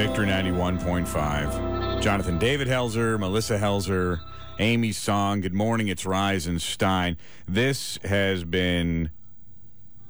Victory 91.5. Jonathan David Helser, Melissa Helser, Amy Song. Good morning. It's Rise and Stein. This has been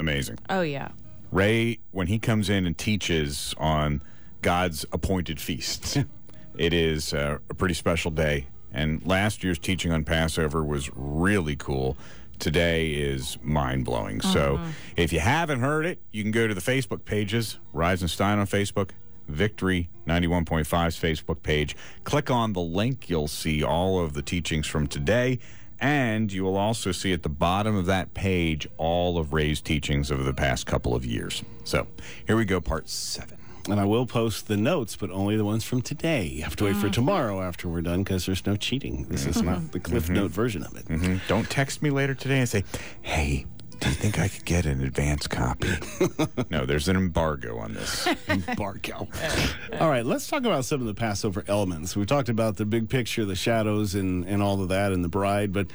amazing. Oh yeah. Ray, when he comes in and teaches on God's appointed feasts, it is uh, a pretty special day. And last year's teaching on Passover was really cool. Today is mind blowing. So if you haven't heard it, you can go to the Facebook pages, Rise and Stein on Facebook, Victory 91.5's Facebook page. Click on the link. You'll see all of the teachings from today. And you will also see at the bottom of that page all of Ray's teachings over the past couple of years. So here we go, part seven. And I will post the notes, but only the ones from today. You have to wait for Mm-hmm. tomorrow after we're done because there's no cheating. This is not the Cliff Note version of it. Mhm. Don't text me later today and say, hey, do you think I could get an advance copy? no, there's an embargo on this. Embargo. All right, let's talk about some of the Passover elements. We talked about the big picture, the shadows, and, and all of that, and the bride. But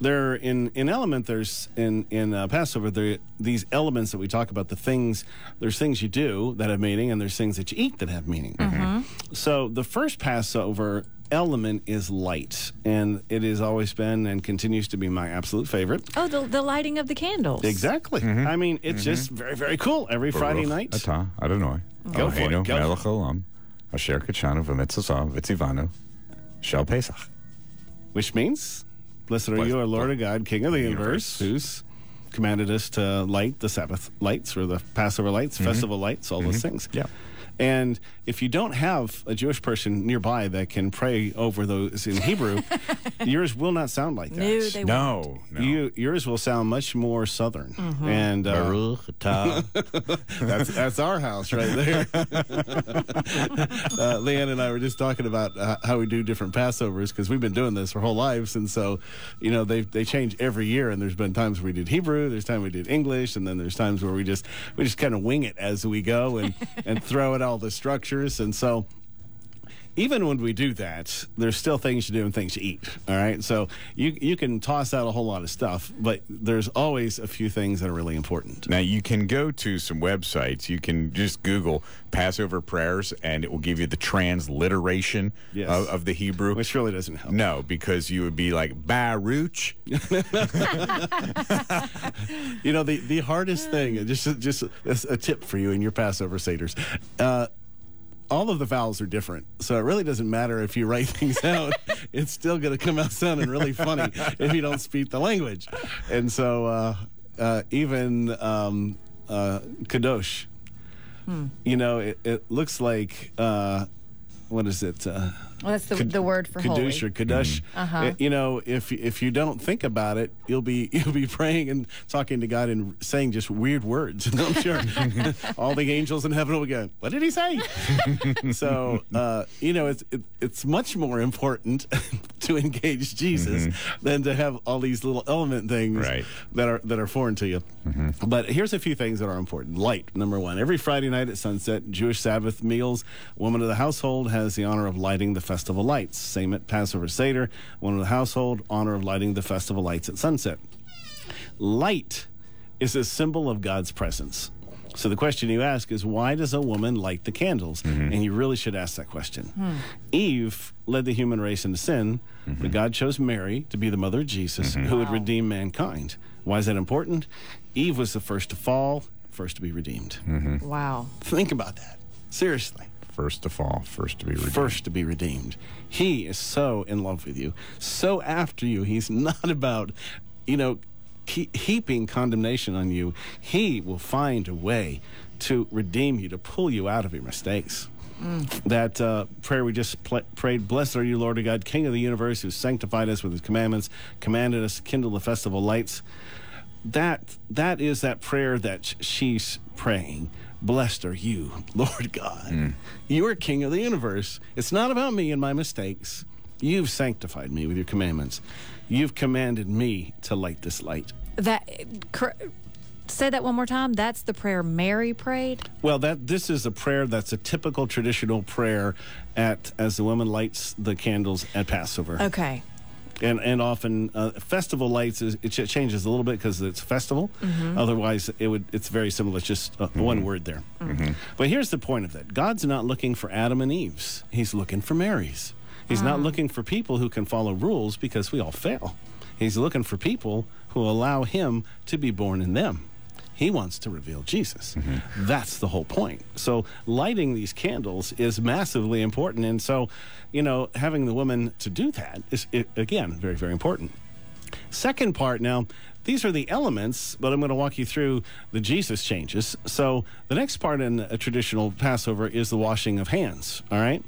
there, in in element, there's in in uh, Passover, there these elements that we talk about. The things there's things you do that have meaning, and there's things that you eat that have meaning. So the first Passover element is light, and it has always been and continues to be my absolute favorite. Oh, the, the lighting of the candles. Exactly. Mm-hmm. I mean, it's mm-hmm. just very, very cool. Every Friday night. Ata, Adonai. Go for it, Eloheinu go for olam, um, asher kachanu v'mitzvah v'tzivanu, shel Pesach. which means, Blessed are you, our Lord of God, King of the universe. universe, who's commanded us to light the Sabbath lights or the Passover lights, mm-hmm. festival lights, all those things. Yeah. And if you don't have a Jewish person nearby that can pray over those in Hebrew, yours will not sound like that. No, they No, no. You, yours will sound much more southern, Mm-hmm. and uh, Baruch that's that's our house right there. uh, Leanne and I were just talking about uh, how we do different Passovers because we've been doing this our whole lives, and so you know they they change every year. And there's been times where we did Hebrew, there's times we did English, and then there's times where we just we just kind of wing it as we go and and throw at all the structures, and so even when we do that, there's still things to do and things to eat. All right, so you you can toss out a whole lot of stuff, but there's always a few things that are really important. Now you can go to some websites. You can just Google Passover prayers, and it will give you the transliteration Yes. of, of the Hebrew. Which really doesn't help. no, because you would be like Baruch. You know, the, the hardest thing, just just a, a tip for you in your Passover Seder's, uh, all of the vowels are different. So it really doesn't matter if you write things out. it's still going to come out sounding really funny if you don't speak the language. And so uh, uh, even um, uh, Kadosh, you know, it, it looks like, uh, what is it? Well, that's the, the word for holy. Kadush or Kadush. Uh, You know, if if you don't think about it, you'll be you'll be praying and talking to God and saying just weird words. I'm sure all the angels in heaven will go, "What did he say?" so uh, you know, it's it, it's much more important to engage Jesus than to have all these little element things Right. that are that are foreign to you. But here's a few things that are important. Light, number one. Every Friday night at sunset, Jewish Sabbath meals, woman of the household has the honor of lighting the festival lights. Same at Passover Seder, one of the household, honor of lighting the festival lights at sunset. Light is a symbol of God's presence. So the question you ask is why does a woman light the candles? Mm-hmm. And you really should ask that question. Hmm. Eve led the human race into sin, but mm-hmm. God chose Mary to be the mother of Jesus mm-hmm. who would redeem mankind. Why is that important? Eve was the first to fall, first to be redeemed. Wow. Think about that. Seriously. First to fall, first to be redeemed. First to be redeemed. He is so in love with you, so after you. He's not about, you know, he- heaping condemnation on you. He will find a way to redeem you, to pull you out of your mistakes. That uh, prayer we just pl- prayed, Blessed are you, Lord of God, King of the universe, who sanctified us with his commandments, commanded us to kindle the festival lights that that is that prayer that sh- she's praying blessed are you lord god you are king of the universe it's not about me and my mistakes you've sanctified me with your commandments you've commanded me to light this light That cor- say that one more time. That's the prayer Mary prayed. well that this is a prayer that's a typical traditional prayer at as the woman lights the candles at passover Okay. And and often uh, festival lights is, it ch- changes a little bit because it's festival. Otherwise, it would it's very similar. It's just uh, one word there. But here's the point of that: God's not looking for Adam and Eve's. He's looking for Mary's. He's not looking for people who can follow rules because we all fail. He's looking for people who allow him to be born in them. He wants to reveal Jesus. Mm-hmm. That's the whole point. So, lighting these candles is massively important. And so, you know, having the woman to do that is, i again, very, very important. Second part now, these are the elements, but I'm going to walk you through the Jesus changes. So, the next part in a traditional Passover is the washing of hands, all right?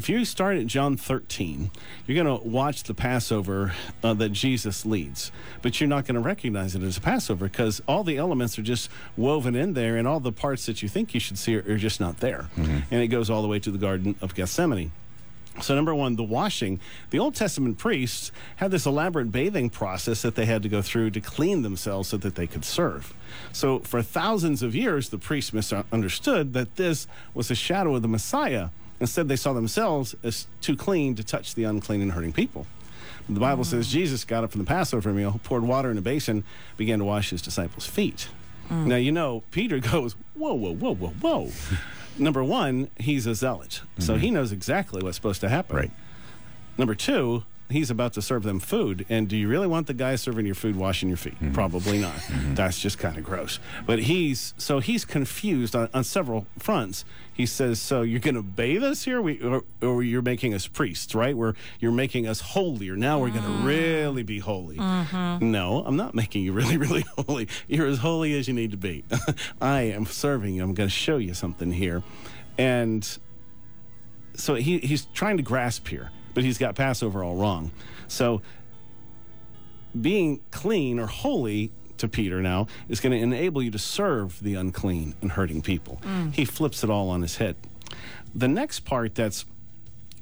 If you start at John 13, you're going to watch the Passover uh, that Jesus leads, but you're not going to recognize it as a Passover because all the elements are just woven in there, and all the parts that you think you should see are, are just not there. And it goes all the way to the Garden of Gethsemane. So, number one, the washing. The Old Testament priests had this elaborate bathing process that they had to go through to clean themselves so that they could serve. So, for thousands of years, the priests misunderstood that this was a shadow of the Messiah. Instead, they saw themselves as too clean to touch the unclean and hurting people. The Bible says mm. Jesus got up from the Passover meal, poured water in a basin, began to wash his disciples' feet. Mm. Now, you know, Peter goes, Whoa, whoa, whoa, whoa, whoa. Number one, he's a zealot. So he mm-hmm. knows exactly what's supposed to happen. Right. Number two, he's about to serve them food. And do you really want the guy serving your food washing your feet? Mm-hmm. Probably not. Mm-hmm. That's just kind of gross. But he's so he's confused on, on several fronts. He says, "So you're going to bathe us here, we, or, or you're making us priests, right? Where you're making us holier. Now we're going to mm. really be holy. Mm-hmm. No, I'm not making you really, really holy. You're as holy as you need to be. I am serving you. I'm going to show you something here, and." so he, he's trying to grasp here, but he's got Passover all wrong. So being clean or holy to Peter now is going to enable you to serve the unclean and hurting people. Mm. He flips it all on his head. The next part that's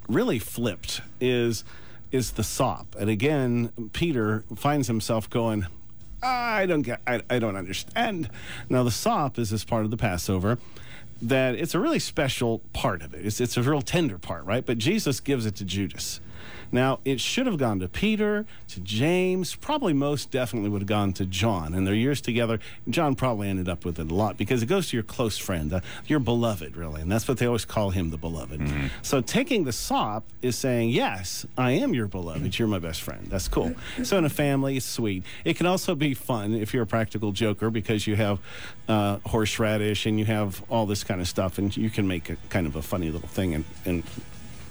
really flipped is is the sop. And again, Peter finds himself going, I don't get I, I don't understand. Now the sop is this part of the Passover that it's a really special part of it. It's it's a real tender part, right? But Jesus gives it to Judas. Now, it should have gone to Peter, to James, probably most definitely would have gone to John. In their years together, John probably ended up with it a lot because it goes to your close friend, uh, your beloved, really. And that's what they always call him, the beloved. So taking the sop is saying, Yes, I am your beloved. You're my best friend. That's cool. So in a family, it's sweet. It can also be fun if you're a practical joker because you have uh, horseradish and you have all this kind of stuff, and you can make a kind of a funny little thing and, and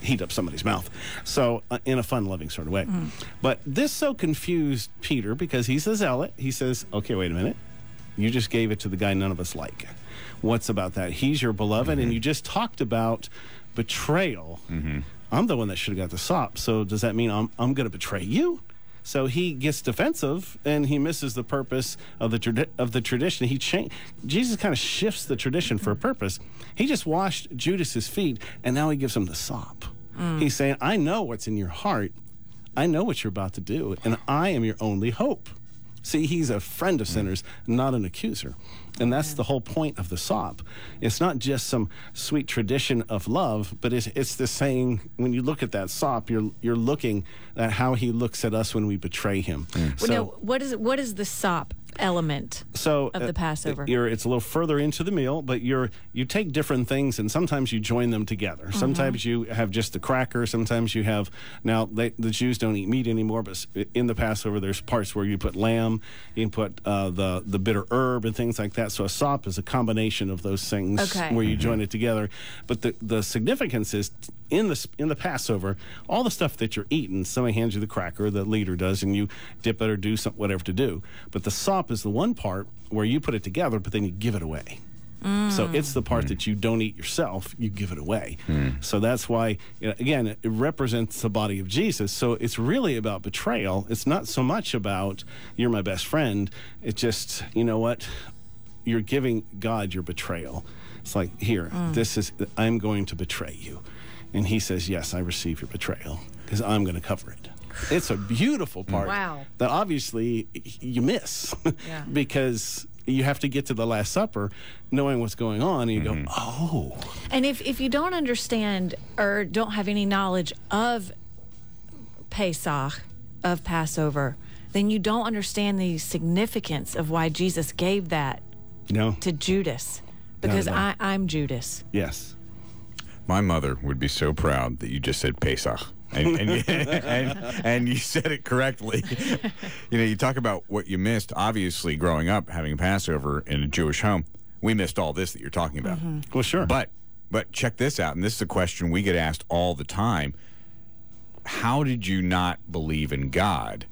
heat up somebody's mouth. So, uh, in a fun loving sort of way. Hmm. But this so confused Peter because he's a zealot. He says, okay, wait a minute. You just gave it to the guy none of us like. What's about that? He's your beloved, and mm-hmm. you just talked about betrayal. Mm-hmm. I'm the one that should have got the sop. So, does that mean I'm, I'm going to betray you? So he gets defensive and he misses the purpose of the tradi- of the tradition. He cha- Jesus kind of shifts the tradition for a purpose. He just washed Judas's feet and now he gives him the sop. Mm. He's saying, "I know what's in your heart. I know what you're about to do, and I am your only hope." See, he's a friend of sinners, not an accuser. And that's the whole point of the sop. It's not just some sweet tradition of love, but it's, it's the saying when you look at that sop, you're, you're looking at how he looks at us when we betray him. Well, So, now, what is what is the sop element? so of the uh, Passover. you're, it's a little further into the meal, but you're you take different things and sometimes you join them together. Mm-hmm. Sometimes you have just the cracker. Sometimes you have now they, the Jews don't eat meat anymore, but in the Passover there's parts where you put lamb, you can put uh, the the bitter herb and things like that. So a sop is a combination of those things Okay. where you join it together. But the the significance is in the in the Passover, all the stuff that you're eating, somebody hands you the cracker, the leader does, and you dip it or do some, whatever to do. But the sop is the one part where you put it together, but then you give it away. So mm. it's the part mm. that you don't eat yourself, you give it away. Mm. So that's why, you know, again, it represents the body of Jesus. So it's really about betrayal. It's not so much about you're my best friend. It's just, you know what? You're giving God your betrayal. It's like, here, this is, I'm going to betray you. And he says, Yes, I receive your betrayal because I'm going to cover it. It's a beautiful mm. part Wow. that obviously you miss Yeah. because you have to get to the Last Supper knowing what's going on and you go, mm-hmm. Oh, And if, if you don't understand or don't have any knowledge of Pesach, of Passover, then you don't understand the significance of why Jesus gave that No. to Judas. Because. I, I'm Judas. Yes. My mother would be so proud that you just said Pesach. And, and, you, and, and you said it correctly. you know, you talk about what you missed. Obviously, growing up, having Passover in a Jewish home, we missed all this that you're talking about. Mm-hmm. Well, sure. But but check this out, and this is a question we get asked all the time. How did you not believe in God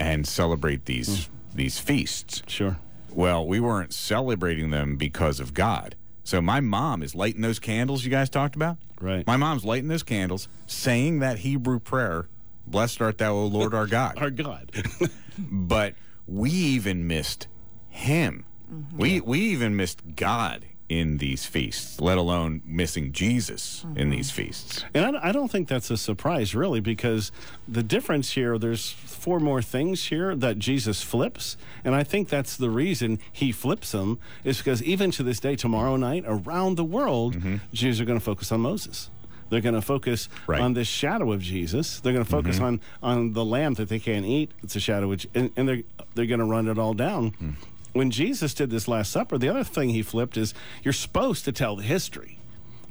and celebrate these mm. these feasts? sure. Well, we weren't celebrating them because of God. So my mom is lighting those candles you guys talked about. Right. My mom's lighting those candles, saying that Hebrew prayer, "Blessed art thou, O Lord our God." Our God. but we even missed him. Mm-hmm. We we even missed God in these feasts, let alone missing Jesus in mm-hmm. these feasts. And I, I don't think that's a surprise, really, because the difference here, there's four more things here that Jesus flips. And I think that's the reason he flips them, is because even to this day, tomorrow night, around the world, mm-hmm. Jews are going to focus on Moses. They're going to focus Right. on this shadow of Jesus. They're going to focus mm-hmm. on, on the lamb that they can't eat. It's a shadow, which, and, and they're, they're going to run it all down. Mm. When Jesus did this Last Supper, the other thing he flipped is you're supposed to tell the history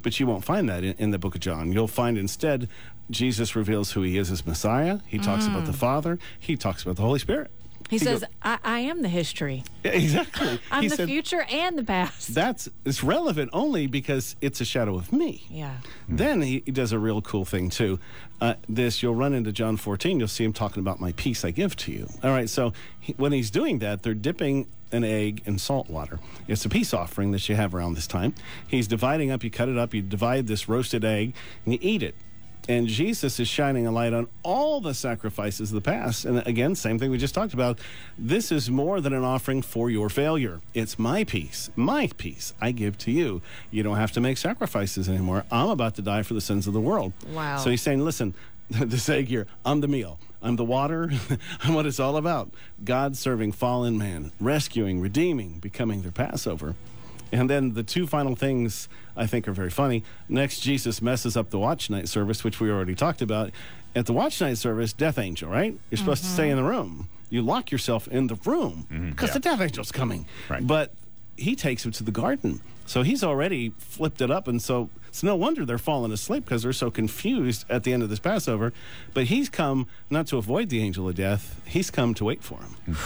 but you won't find that in, in the book of John. You'll find instead Jesus reveals who he is as Messiah. He talks about the Father. He talks about the Holy Spirit. He, says, goes- I, I am the history. Yeah, exactly. I'm he the said, future and the past. That's it's relevant only because it's a shadow of me. yeah. Then he, he does a real cool thing too. Uh, this you'll run into John 14. You'll see him talking about my peace I give to you. All right. So he, when he's doing that, they're dipping an egg in salt water. It's a peace offering that you have around this time. He's dividing up. You cut it up. You divide this roasted egg and you eat it. And Jesus is shining a light on all the sacrifices of the past. And again, same thing we just talked about. This is more than an offering for your failure. It's my peace, my peace I give to you. You don't have to make sacrifices anymore. I'm about to die for the sins of the world. Wow. So he's saying, listen, this egg here, I'm the meal. I'm the water. I'm what it's all about. God serving fallen man, rescuing, redeeming, becoming their Passover. And then the two final things I think are very funny. Next, Jesus messes up the watch night service, which we already talked about. At the watch night service, death angel, right? You're supposed to stay in the mm-hmm. room. You lock yourself in the room mm-hmm. because the death angel's coming. Right. But he takes him to the garden. So he's already flipped it up. And so it's no wonder they're falling asleep because they're so confused at the end of this Passover. But he's come not to avoid the angel of death, he's come to wait for him.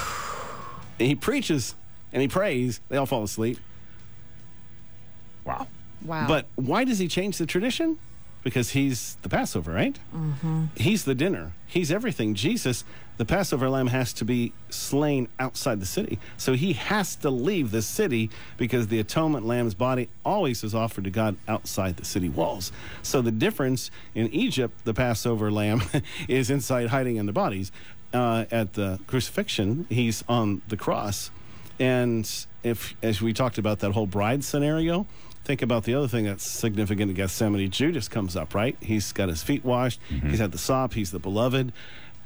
and he preaches and he prays. They all fall asleep. Wow. Wow. But why does he change the tradition? Because he's the Passover, right? Mm-hmm. He's the dinner. He's everything. Jesus, the Passover lamb, has to be slain outside the city. So he has to leave the city because the atonement lamb's body always is offered to God outside the city walls. So the difference in Egypt, the Passover lamb is inside hiding in the bodies. Uh, at the crucifixion, he's on the cross. And if, as we talked about that whole bride scenario, think about the other thing that's significant in Gethsemane. Judas comes up, right? He's got his feet washed. He's had the sop. He's the beloved.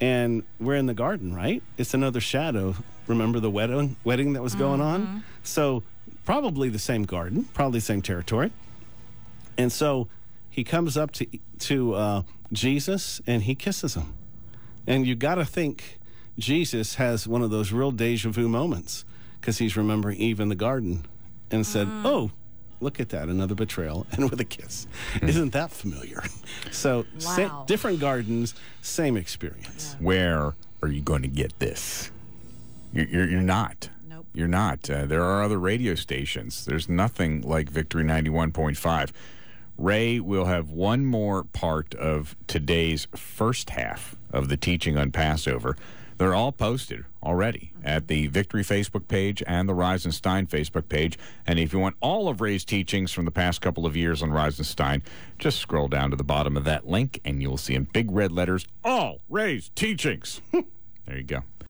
And we're in the garden, right? It's another shadow. Remember the wedding, wedding that was going on? So probably the same garden, probably the same territory. And so he comes up to, to uh, Jesus and he kisses him. And you got to think Jesus has one of those real deja vu moments because he's remembering Eve in the garden and said, Oh, look at that, another betrayal, and with a kiss. Isn't that familiar? So, sa- different gardens, same experience. Where are you going to get this? You're, you're, you're not. Nope. You're not. Uh, there are other radio stations. There's nothing like Victory 91.5. Ray will have one more part of today's first half of the teaching on Passover. They're all posted already at the Victory Facebook page and the Rise and Stein Facebook page. And if you want all of Ray's teachings from the past couple of years on Rise and Stein, just scroll down to the bottom of that link and you'll see in big red letters all Ray's teachings. there you go.